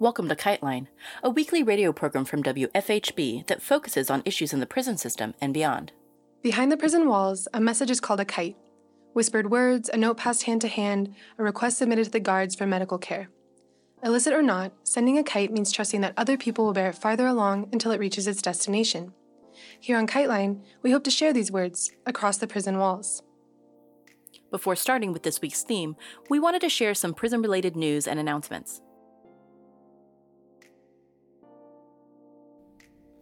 Welcome to Kiteline, a weekly radio program from WFHB that focuses on issues in the prison system and beyond. Behind the prison walls, a message is called a kite. Whispered words, a note passed hand to hand, a request submitted to the guards for medical care. Illicit or not, sending a kite means trusting that other people will bear it farther along until it reaches its destination. Here on Kiteline, we hope to share these words across the prison walls. Before starting with this week's theme, we wanted to share some prison related news and announcements.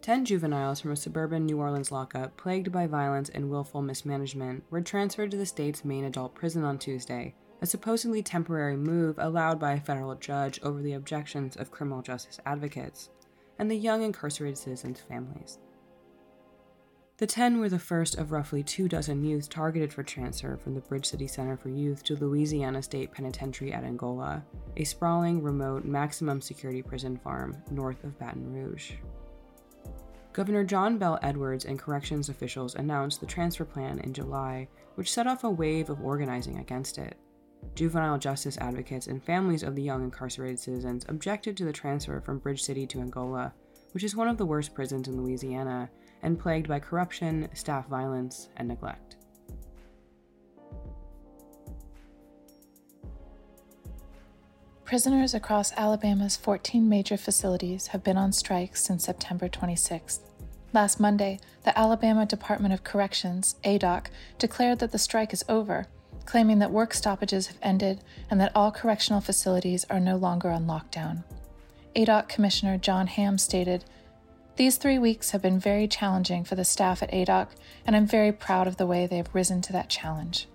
Ten juveniles from a suburban New Orleans lockup, plagued by violence and willful mismanagement, were transferred to the state's main adult prison on Tuesday, a supposedly temporary move allowed by a federal judge over the objections of criminal justice advocates and the young incarcerated citizens' families. The 10 were the first of roughly two dozen youth targeted for transfer from the Bridge City Center for Youth to Louisiana State Penitentiary at Angola, a sprawling, remote, maximum security prison farm north of Baton Rouge. Governor John Bel Edwards and corrections officials announced the transfer plan in July, which set off a wave of organizing against it. Juvenile justice advocates and families of the young incarcerated citizens objected to the transfer from Bridge City to Angola, which is one of the worst prisons in Louisiana and plagued by corruption, staff violence, and neglect. Prisoners across Alabama's 14 major facilities have been on strike since September 26th. Last Monday, the Alabama Department of Corrections, ADOC, declared that the strike is over, claiming that work stoppages have ended and that all correctional facilities are no longer on lockdown. ADOC Commissioner John Hamm stated, These three weeks have been very challenging for the staff at ADOC, and I'm very proud of the way they have risen to that challenge.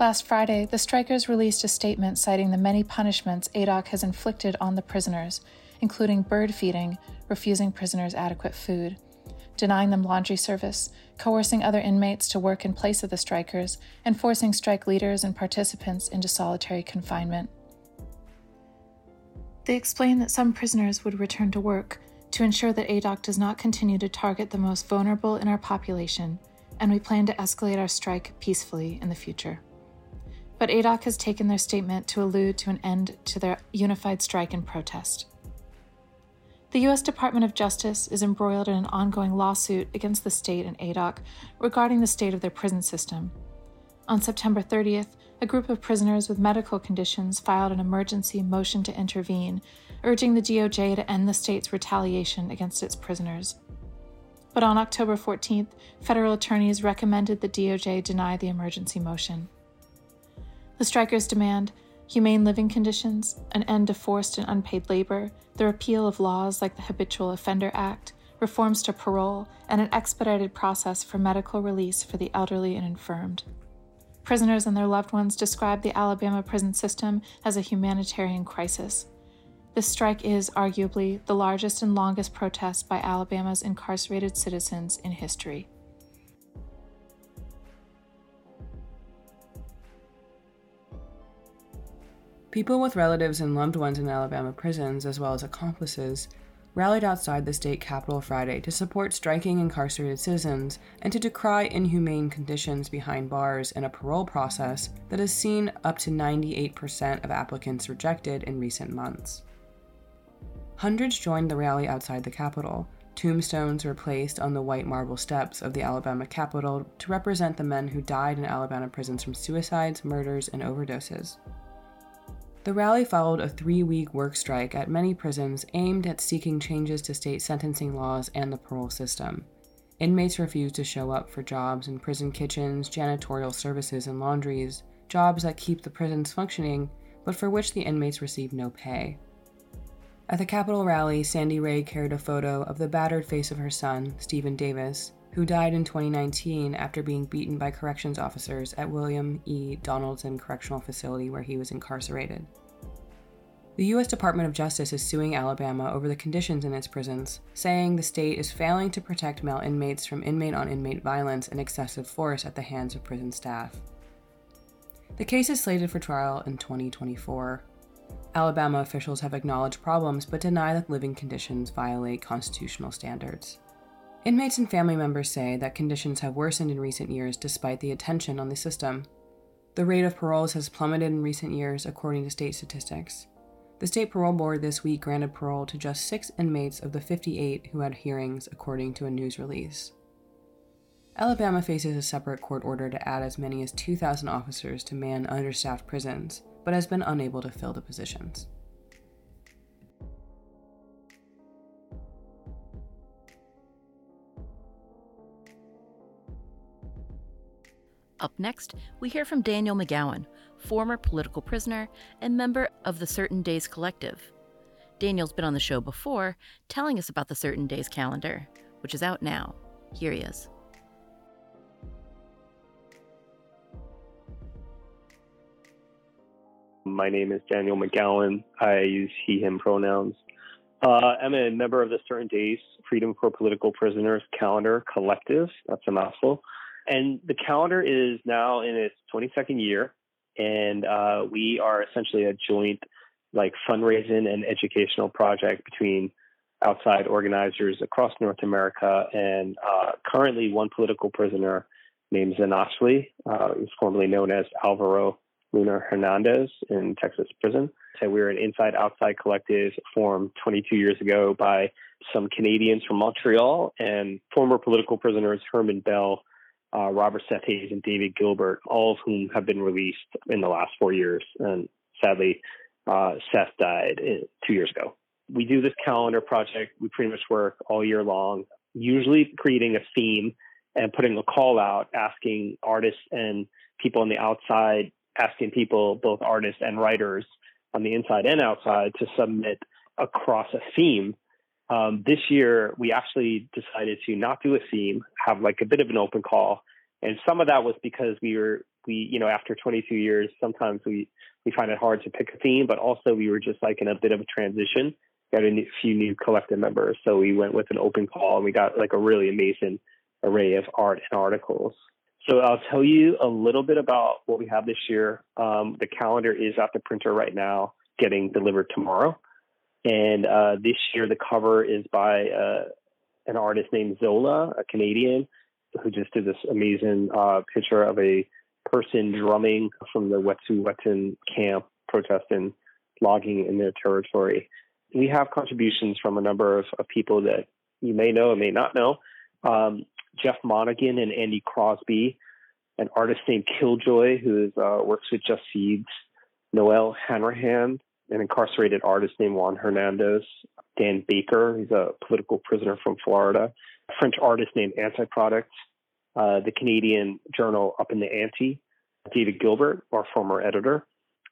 Last Friday, the strikers released a statement citing the many punishments ADOC has inflicted on the prisoners, including bird feeding, refusing prisoners adequate food, denying them laundry service, coercing other inmates to work in place of the strikers, and forcing strike leaders and participants into solitary confinement. They explained that some prisoners would return to work to ensure that ADOC does not continue to target the most vulnerable in our population, and we plan to escalate our strike peacefully in the future. But ADOC has taken their statement to allude to an end to their unified strike and protest. The U.S. Department of Justice is embroiled in an ongoing lawsuit against the state and ADOC regarding the state of their prison system. On September 30th, a group of prisoners with medical conditions filed an emergency motion to intervene, urging the DOJ to end the state's retaliation against its prisoners. But on October 14th, federal attorneys recommended the DOJ deny the emergency motion. The strikers demand humane living conditions, an end to forced and unpaid labor, the repeal of laws like the Habitual Offender Act, reforms to parole, and an expedited process for medical release for the elderly and infirmed. Prisoners and their loved ones describe the Alabama prison system as a humanitarian crisis. This strike is arguably the largest and longest protest by Alabama's incarcerated citizens in history. People with relatives and loved ones in Alabama prisons, as well as accomplices, rallied outside the state capitol Friday to support striking incarcerated citizens and to decry inhumane conditions behind bars and a parole process that has seen up to 98% of applicants rejected in recent months. Hundreds joined the rally outside the Capitol. Tombstones were placed on the white marble steps of the Alabama Capitol to represent the men who died in Alabama prisons from suicides, murders, and overdoses. The rally followed a three week work strike at many prisons aimed at seeking changes to state sentencing laws and the parole system. Inmates refused to show up for jobs in prison kitchens, janitorial services, and laundries, jobs that keep the prisons functioning, but for which the inmates receive no pay. At the Capitol rally, Sandy Ray carried a photo of the battered face of her son, Stephen Davis, who died in 2019 after being beaten by corrections officers at William E. Donaldson Correctional Facility where he was incarcerated. The U.S. Department of Justice is suing Alabama over the conditions in its prisons, saying the state is failing to protect male inmates from inmate on inmate violence and excessive force at the hands of prison staff. The case is slated for trial in 2024. Alabama officials have acknowledged problems but deny that living conditions violate constitutional standards. Inmates and family members say that conditions have worsened in recent years despite the attention on the system. The rate of paroles has plummeted in recent years, according to state statistics. The state parole board this week granted parole to just six inmates of the 58 who had hearings, according to a news release. Alabama faces a separate court order to add as many as 2,000 officers to man understaffed prisons, but has been unable to fill the positions. Up next, we hear from Daniel McGowan, former political prisoner and member of the Certain Days Collective. Daniel's been on the show before, telling us about the Certain Days calendar, which is out now. Here he is. My name is Daniel McGowan. I use he, him pronouns. Uh, I'm a member of the Certain Days Freedom for Political Prisoners Calendar Collective. That's a mouthful. And the calendar is now in its 22nd year. And uh, we are essentially a joint like fundraising and educational project between outside organizers across North America and uh, currently one political prisoner named Xinachtli, uh, who's formerly known as Alvaro Luna Hernandez in Texas prison. So we were an inside outside collective formed 22 years ago by some Canadians from Montreal and former political prisoners Herman Bell, uh, Robert Seth Hayes, and David Gilbert, all of whom have been released in the last four years. And sadly, uh, Seth died uh, two years ago. We do this calendar project. We pretty much work all year long, usually creating a theme and putting a call out asking artists and people on the outside asking people, both artists and writers on the inside and outside, to submit across a theme. Um, this year, we actually decided to not do a theme, have like a bit of an open call, and some of that was because we were we you know after 22 years, sometimes we we find it hard to pick a theme, but also we were just like in a bit of a transition. Got a few new collective members, so we went with an open call, and we got like a really amazing array of art and articles. So I'll tell you a little bit about what we have this year. Um, the calendar is at the printer right now, getting delivered tomorrow. And uh, this year, the cover is by uh, an artist named Zola, a Canadian, who just did this amazing uh, picture of a person drumming from the Wet'suwet'en camp protesting logging in their territory. We have contributions from a number of, of people that you may know and may not know. Um, Jeff Monaghan and Andy Crosby, an artist named Killjoy who is, uh, works with Just Seeds, Noelle Hanrahan, an incarcerated artist named Juan Hernandez, Dan Baker, he's a political prisoner from Florida, a French artist named Anti-Product, uh, the Canadian journal Upping the Anti, David Gilbert, our former editor,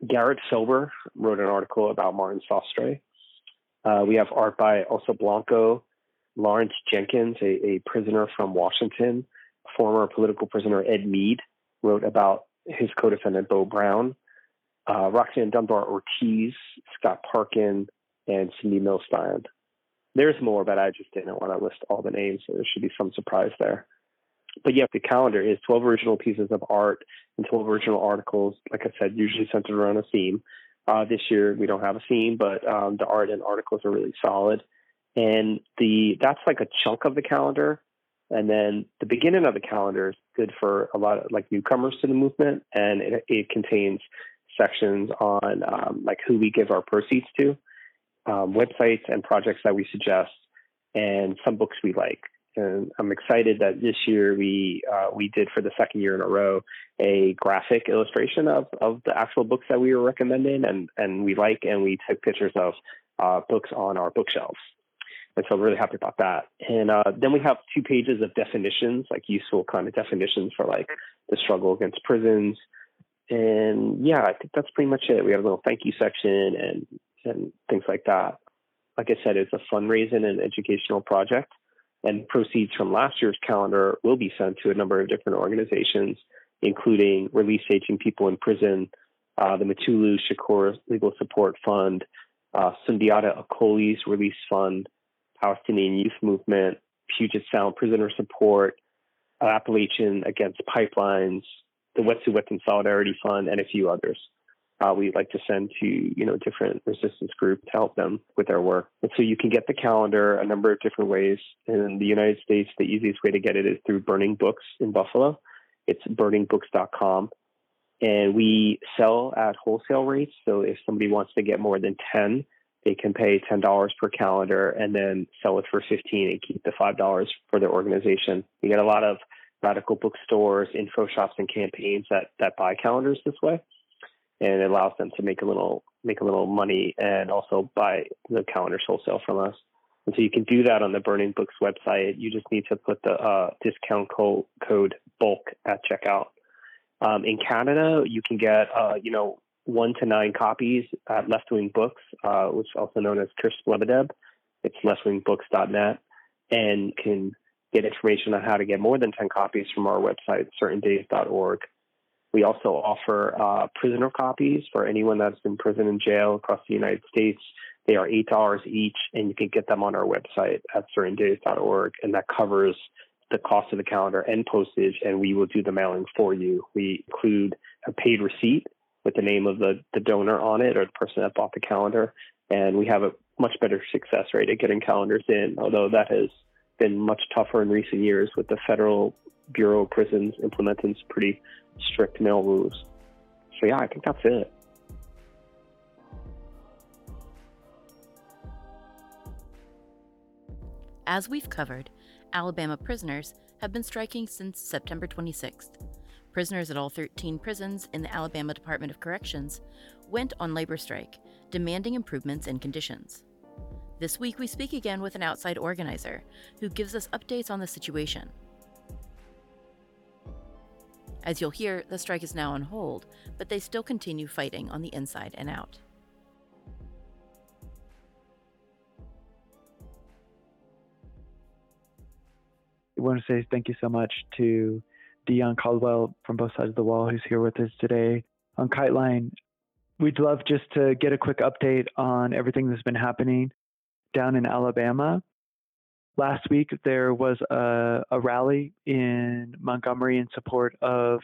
Garrett Felber wrote an article about Martin Sostre. Uh, we have art by Oso Blanco, Lawrence Jenkins, a, a prisoner from Washington, former political prisoner Ed Mead, wrote about his co-defendant Bo Brown. Uh, Roxanne Dunbar Ortiz, Scott Parkin, and Cindy Milstein. There's more, but I just didn't want to list all the names. So there should be some surprise there. But yeah, the calendar is 12 original pieces of art and 12 original articles. Like I said, usually centered around a theme. Uh, this year we don't have a theme, but um, the art and articles are really solid and the that's like a chunk of the calendar and then the beginning of the calendar is good for a lot of like newcomers to the movement and it, it contains sections on um, like who we give our proceeds to um, websites and projects that we suggest and some books we like and I'm excited that this year we uh, we did for the second year in a row a graphic illustration of of the actual books that we were recommending and and we like and we took pictures of uh, books on our bookshelves and so I'm really happy about that. And uh, then we have two pages of definitions, like useful kind of definitions for like the struggle against prisons. And yeah, I think that's pretty much it. We have a little thank you section and and things like that. Like I said, it's a fundraising and educational project. And proceeds from last year's calendar will be sent to a number of different organizations, including Release Aging People in Prison, uh, the Mutulu Shakur Legal Support Fund, uh, Sundiata Acoli's Release Fund, Palestinian Youth Movement, Puget Sound Prisoner Support, Appalachian Against Pipelines, the Wet'suwet'en Solidarity Fund, and a few others. Uh, we like to send to you know different resistance groups to help them with their work. And so you can get the calendar a number of different ways. In the United States, the easiest way to get it is through Burning Books in Buffalo. It's burningbooks.com. and we sell at wholesale rates. So if somebody wants to get more than 10, they can pay $10 per calendar and then sell it for 15 and keep the $5 for their organization. We get a lot of radical bookstores, info shops, and campaigns that, that buy calendars this way. And it allows them to make a little make a little money and also buy the calendars wholesale from us. And so you can do that on the Burning Books website. You just need to put the uh, discount co- code bulk at checkout. Um, in Canada, you can get, uh, you know, one to nine copies at Left Wing Books, uh, which is also known as Kirsch Lebedeb. It's leftwingbooks.net and can get information on how to get more than 10 copies from our website, certaindays.org. We also offer uh, prisoner copies for anyone that's in prison and jail across the United States. They are $8 each, and you can get them on our website at certaindays.org, and that covers the cost of the calendar and postage, and we will do the mailing for you. We include a paid receipt with the name of the, the donor on it or the person that bought the calendar, and we have a much better success rate at getting calendars in, although that has been much tougher in recent years with the Federal Bureau of Prisons implementing some pretty strict mail rules. So, yeah, I think that's it. As we've covered, Alabama prisoners have been striking since September 26th. Prisoners at all 13 prisons in the Alabama Department of Corrections went on labor strike, demanding improvements in conditions. This week, we speak again with an outside organizer who gives us updates on the situation. As you'll hear, the strike is now on hold, but they still continue fighting on the inside and out. I want to say thank you so much to Dion Caldwell from both sides of the wall who's here with us today on Kiteline. We'd love just to get a quick update on everything that's been happening down in Alabama. Last week, there was a, a rally in Montgomery in support of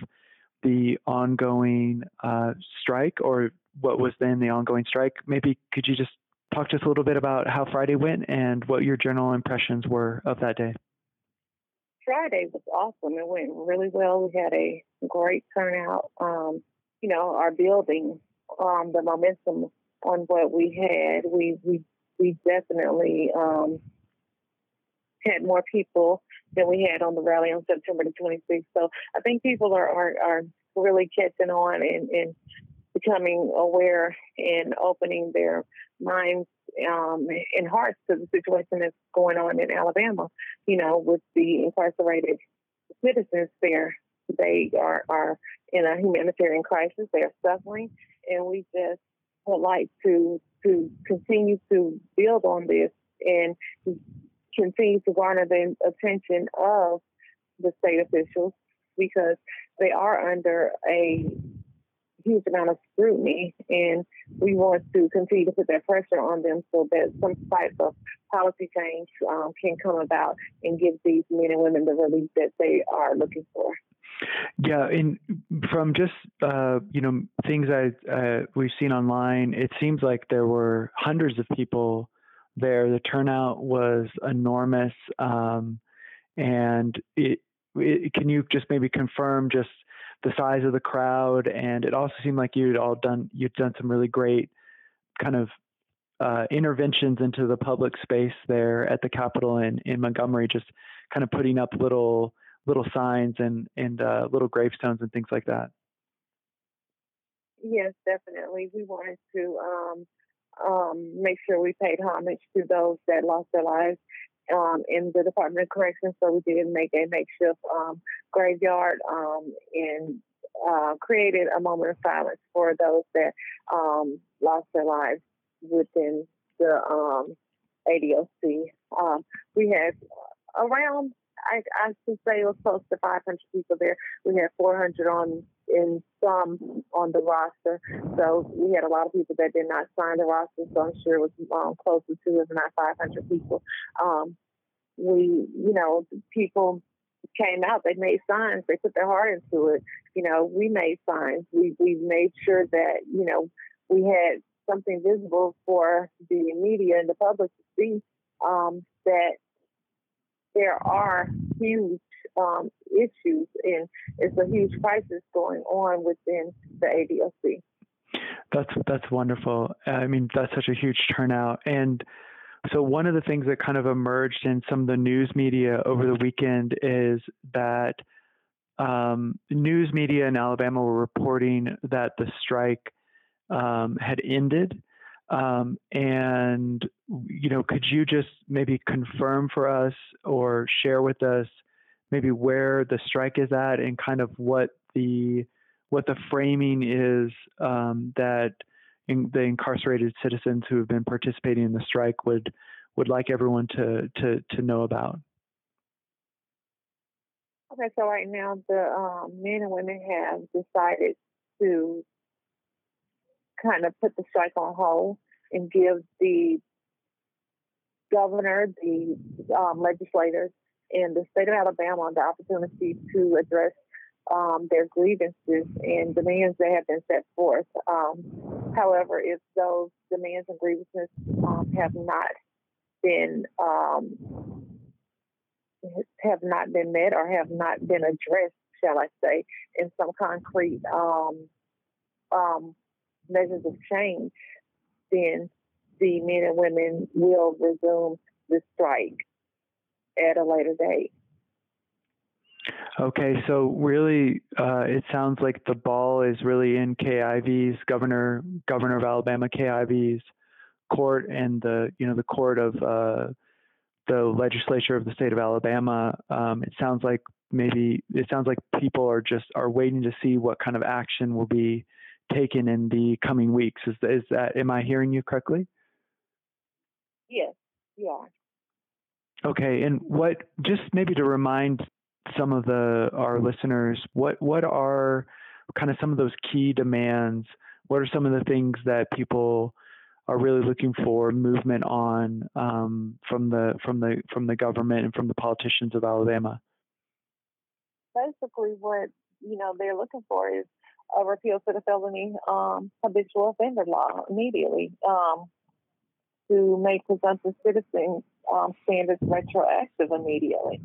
the ongoing uh, strike, or what was then the ongoing strike. Maybe could you just talk to us a little bit about how Friday went and what your general impressions were of that day? Friday was awesome. It went really well. We had a great turnout. Um, you know, our building, um, the momentum on what we had, we we we definitely um, had more people than we had on the rally on September the 26th. So I think people are are, are really catching on and, and becoming aware and opening their minds um, and hearts to the situation that's going on in Alabama. You know, with the incarcerated citizens there, they are are in a humanitarian crisis. They are suffering, and we just would like to to continue to build on this and continue to garner the attention of the state officials because they are under a huge amount of scrutiny, and we want to continue to put that pressure on them so that some type of policy change um, can come about and give these men and women the relief that they are looking for. Yeah, and from just uh, you know things I uh, we've seen online, it seems like there were hundreds of people there. The turnout was enormous, um, and it, it, can you just maybe confirm just the size of the crowd, and it also seemed like you'd all done you'd done some really great kind of uh, interventions into the public space there at the Capitol in, in Montgomery, just kind of putting up little little signs and and uh, little gravestones and things like that. Yes, definitely. We wanted to um, um, make sure we paid homage to those that lost their lives um, in the Department of Corrections. So we did make a makeshift um, graveyard um, and uh, created a moment of silence for those that um, lost their lives within the ADOC. We had around, I, I say, it was close to 500 people there. We had 400 on in some on the roster. So we had a lot of people that did not sign the roster. So I'm sure it was um, closer to, if not 500 people. Um, we, you know, people came out. They made signs. They put their heart into it. You know, we made signs. We we made sure that you know we had something visible for the media and the public to see um, that there are huge um, issues, and it's a huge crisis going on within the ADOC. That's that's wonderful. I mean, that's such a huge turnout, and so one of the things that kind of emerged in some of the news media over the weekend is that um, news media in Alabama were reporting that the strike um, had ended. Um, and you know, could you just maybe confirm for us or share with us maybe where the strike is at and kind of what the what the framing is um, that in, the incarcerated citizens who have been participating in the strike would would like everyone to to to know about. Okay, so right now the um, men and women have decided to kind of put the strike on hold and give the governor, the um, legislators and the state of Alabama the opportunity to address um, their grievances and demands that have been set forth. Um, however, if those demands and grievances um, have not been um, have not been met or have not been addressed, shall I say, in some concrete um, um, measures of change, then the men and women will resume the strike at a later date. Okay, so really, uh, it sounds like the ball is really in Kay Ivey's governor, governor of Alabama, Kay Ivey's court, and the you know the court of uh, the legislature of the state of Alabama. Um, it sounds like maybe it sounds like people are just are waiting to see what kind of action will be taken in the coming weeks. Is, is that am I hearing you correctly? Yes. Yeah. Okay, and what just maybe to remind some of the our listeners, what what are kind of some of those key demands? What are some of the things that people are really looking for movement on um, from the from the from the government and from the politicians of Alabama? Basically, what you know they're looking for is a repeal to the felony um, habitual offender law immediately um, to make presumptive sentencing um, standards retroactive immediately,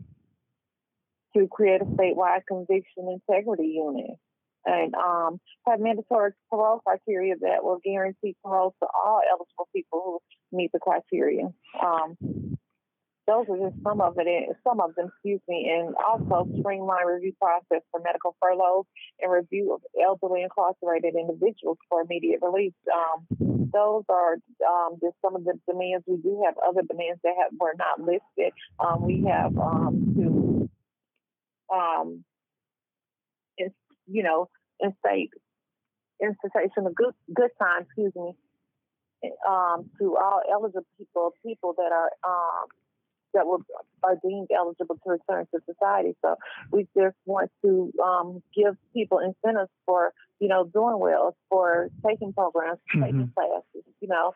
to create a statewide conviction integrity unit, and um, have mandatory parole criteria that will guarantee parole to all eligible people who meet the criteria. Um, those are just some of it, some of them, excuse me, and also streamline review process for medical furloughs and review of elderly incarcerated individuals for immediate release. Um, those are um, just some of the demands. We do have other demands that have, were not listed. Um, we have um, to, um, you know, instate institution of good good time, excuse me, um, to all eligible people, people that are um, that were are deemed eligible to return to society. So we just want to um, give people incentives for you know doing well, for taking programs, mm-hmm. taking classes, you know.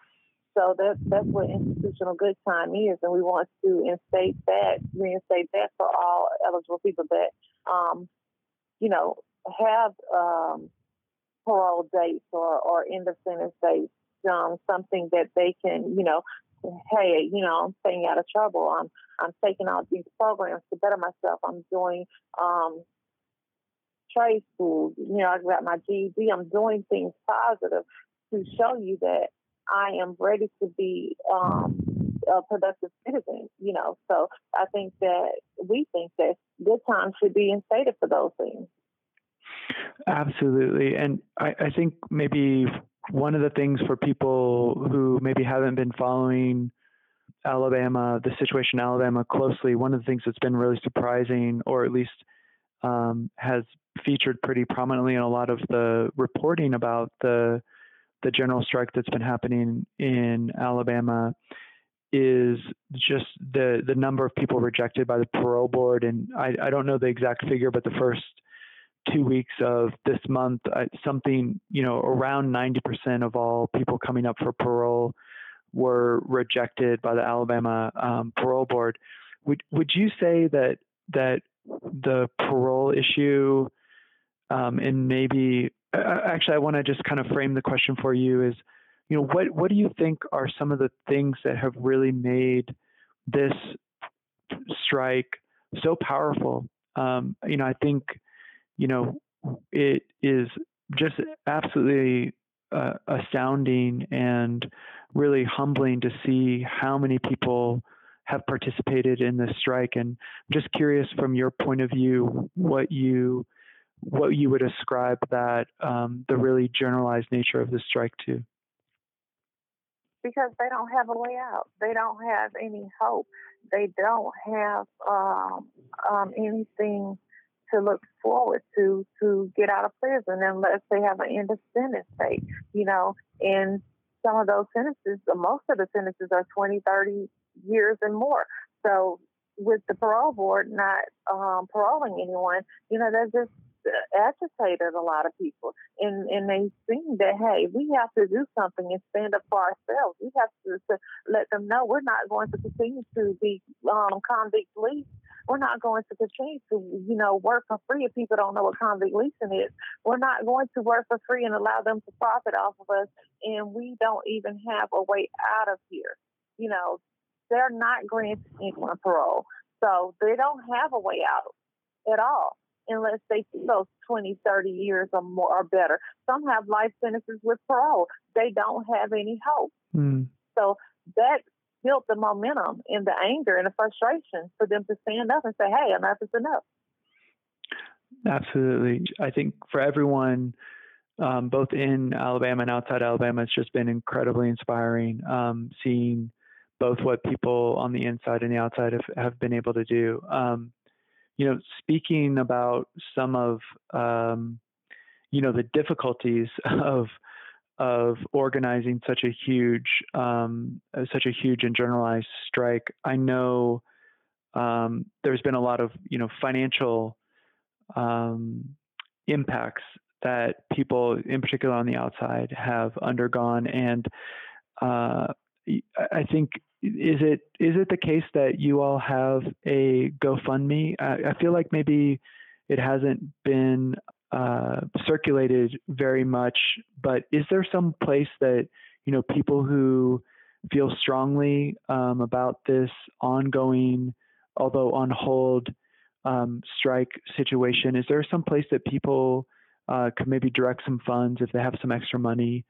So that that's what institutional good time is, and we want to instate that, reinstate that for all eligible people that, um, you know, have um, parole dates or or end of sentence dates, um, something that they can, you know, hey, you know, I'm staying out of trouble. I'm I'm taking out these programs to better myself. I'm doing um, trade school. You know, I got my GED. I'm doing things positive to show you that I am ready to be um, a productive citizen. You know, so I think that we think that good time should be instated for those things. Absolutely, and I, I think maybe one of the things for people who maybe haven't been following Alabama, the situation in Alabama closely, one of the things that's been really surprising, or at least um, has featured pretty prominently in a lot of the reporting about the the general strike that's been happening in Alabama, is just the the number of people rejected by the parole board. And I, I don't know the exact figure, but the first two weeks of this month, uh, something, you know, around 90% of all people coming up for parole were rejected by the Alabama um, parole board. Would, would you say that, that the parole issue um, and maybe, actually, I want to just kind of frame the question for you is, you know, what, what do you think are some of the things that have really made this strike so powerful um, you know, I think, you know, it is just absolutely uh, astounding and really humbling to see how many people have participated in this strike. And I'm just curious, from your point of view, what you what you would ascribe that um, the really generalized nature of the strike to because they don't have a way out. They don't have any hope. They don't have um, um, anything to look forward to to get out of prison unless they have an end of sentence date. You know, and some of those sentences, most of the sentences are 20, 30 years and more. So with the parole board not um, paroling anyone, you know, they're just agitated a lot of people, and and they think that hey, we have to do something and stand up for ourselves. We have to, to let them know we're not going to continue to be um, convict lease. We're not going to continue to, you know, work for free if people don't know what convict leasing is. We're not going to work for free and allow them to profit off of us, and we don't even have a way out of here. You know, they're not granting anyone parole, so they don't have a way out at all unless they go 20, 30 years or more or better. Some have life sentences with parole. They don't have any hope. Mm. So that built the momentum and the anger and the frustration for them to stand up and say, hey, enough is enough. Absolutely. I think for everyone, um, both in Alabama and outside Alabama, it's just been incredibly inspiring um, seeing both what people on the inside and the outside have, have been able to do. Um, you know, speaking about some of, um, you know, the difficulties of of organizing such a huge, um, uh, such a huge and generalized strike, I know um, there's been a lot of, you know, financial um, impacts that people, in particular on the outside, have undergone, and uh, I think is it is it the case that you all have a GoFundMe? I, I feel like maybe it hasn't been uh, circulated very much, but is there some place that you know people who feel strongly um, about this ongoing, although on hold, um, strike situation? Is there some place that people uh, could maybe direct some funds if they have some extra money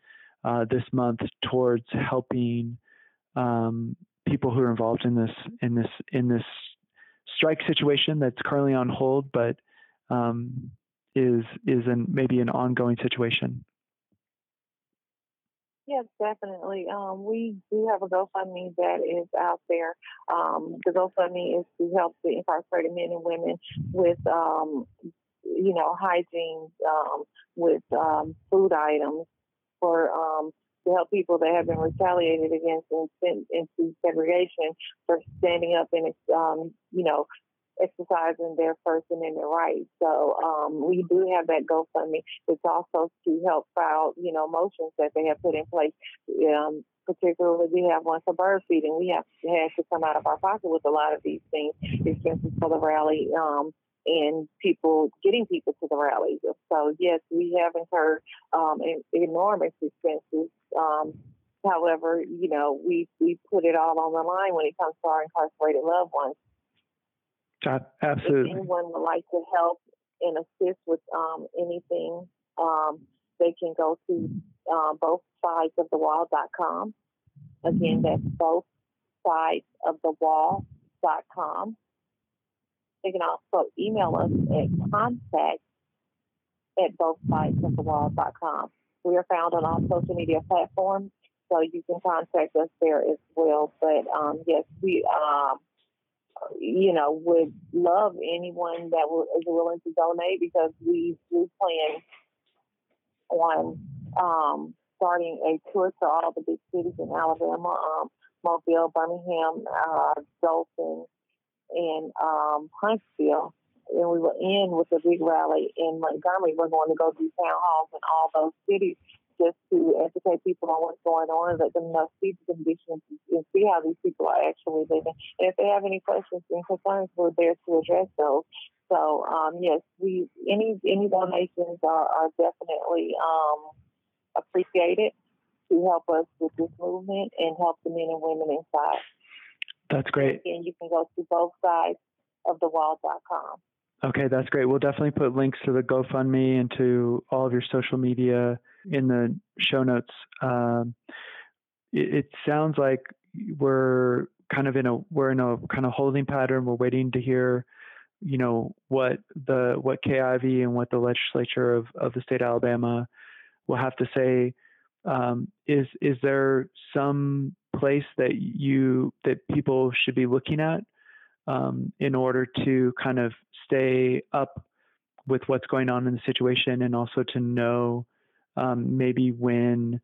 uh, this month towards helping? um, people who are involved in this in this in this strike situation that's currently on hold, but um, is is an, maybe an ongoing situation. Yes, definitely. Um, we do have a GoFundMe that is out there. Um, the GoFundMe is to help the incarcerated men and women with, um, you know, hygiene, um, with um, food items for um, to help people that have been retaliated against and sent into segregation for standing up and, um, you know, exercising their First Amendment rights. So um, we do have that GoFundMe. It's also to help file, you know, motions that they have put in place. Um, particularly, we have one for bird feeding. We have had to come out of our pocket with a lot of these things, expenses for the rally. Um, and people getting people to the rallies. So yes, we have incurred um, enormous expenses. Um, however, you know we we put it all on the line when it comes to our incarcerated loved ones. Absolutely. If anyone would like to help and assist with um, anything, um, they can go to uh, both sides of the wall.com. Again, that's both sides of the wall.com. They can also email us at contact at both sides of the wall.com. We are found on all social media platforms, so you can contact us there as well. But um, yes, we, um, you know, would love anyone that is willing to donate because we do plan on um, starting a tour to all the big cities in Alabama, um, Mobile, Birmingham, uh, Dothan, and um, Huntsville, and we will end with a big rally in Montgomery. We're going to go do town halls in all those cities just to educate people on what's going on and let them know see the conditions and see how these people are actually living. And if they have any questions and concerns, we're there to address those. So um, yes, we any any donations are, are definitely um, appreciated to help us with this movement and help the men and women inside. That's great. And you can go to both sides of the wall.com. Okay, that's great. We'll definitely put links to the GoFundMe and to all of your social media in the show notes. Um, it, it sounds like we're kind of in a we're in a kind of holding pattern. We're waiting to hear, you know, what the what Kay Ivey and what the legislature of, of the state of Alabama will have to say. Um, is is there some place that you that people should be looking at um, in order to kind of stay up with what's going on in the situation and also to know um, maybe when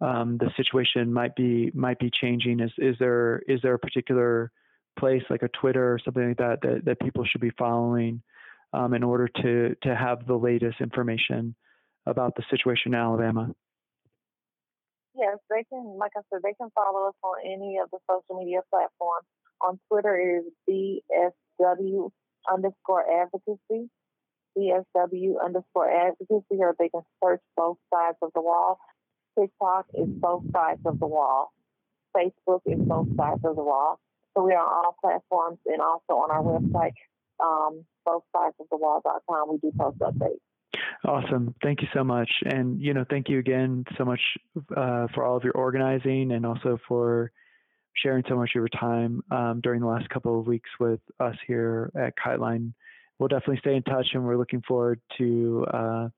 um, the situation might be might be changing. Is is there is there a particular place like a twitter or something like that that, that people should be following um, in order to to have the latest information about the situation in alabama? Yes they can like i said they can follow us on any of the social media platforms. On twitter is bsw underscore advocacy bsw underscore advocacy or they can search both sides of the wall TikTok is both sides of the wall. Facebook is both sides of the wall. So we are on all platforms and also on our website, um, both sides of the wall.com. We do post updates. Awesome. Thank you so much. And, you know, thank you again so much uh, for all of your organizing and also for sharing so much of your time um, during the last couple of weeks with us here at KiteLine. We'll definitely stay in touch and we're looking forward to uh,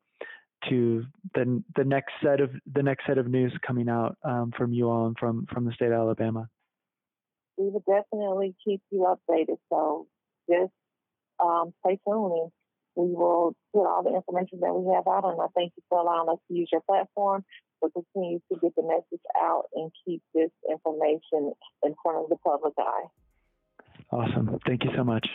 to the the next set of the next set of news coming out um, from you all and from from the state of Alabama. We will definitely keep you updated. So just um, stay tuned. We will put all the information that we have out, and I thank you for allowing us to use your platform. We'll continue to get the message out and keep this information in front of the public eye. Awesome. Thank you so much.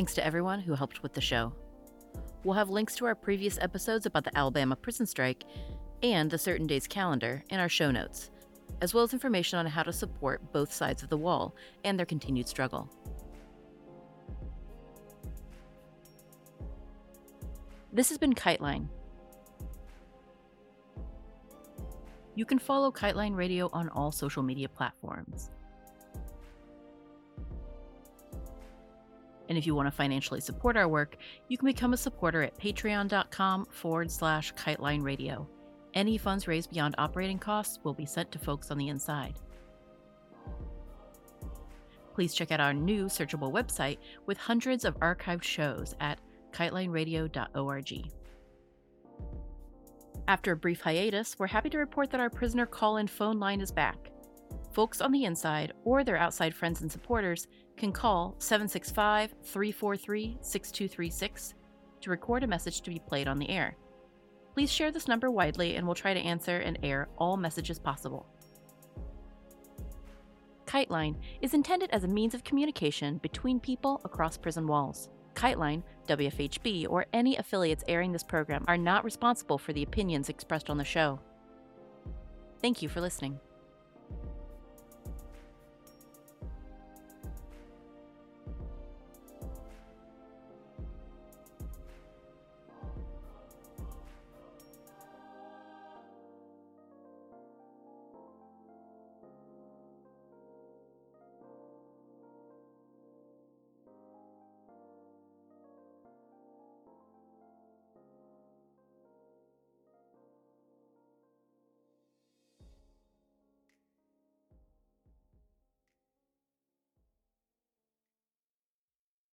Thanks to everyone who helped with the show. We'll have links to our previous episodes about the Alabama prison strike and the Certain Days calendar in our show notes, as well as information on how to support both sides of the wall and their continued struggle. This has been KiteLine. You can follow KiteLine Radio on all social media platforms. And if you want to financially support our work, you can become a supporter at patreon.com forward slash kiteline radio. Any funds raised beyond operating costs will be sent to folks on the inside. Please check out our new searchable website with hundreds of archived shows at kitelineradio.org. After a brief hiatus, we're happy to report that our prisoner call in phone line is back. Folks on the inside or their outside friends and supporters can call 765 343 6236 to record a message to be played on the air. Please share this number widely and we'll try to answer and air all messages possible. KiteLine is intended as a means of communication between people across prison walls. KiteLine, WFHB, or any affiliates airing this program are not responsible for the opinions expressed on the show. Thank you for listening.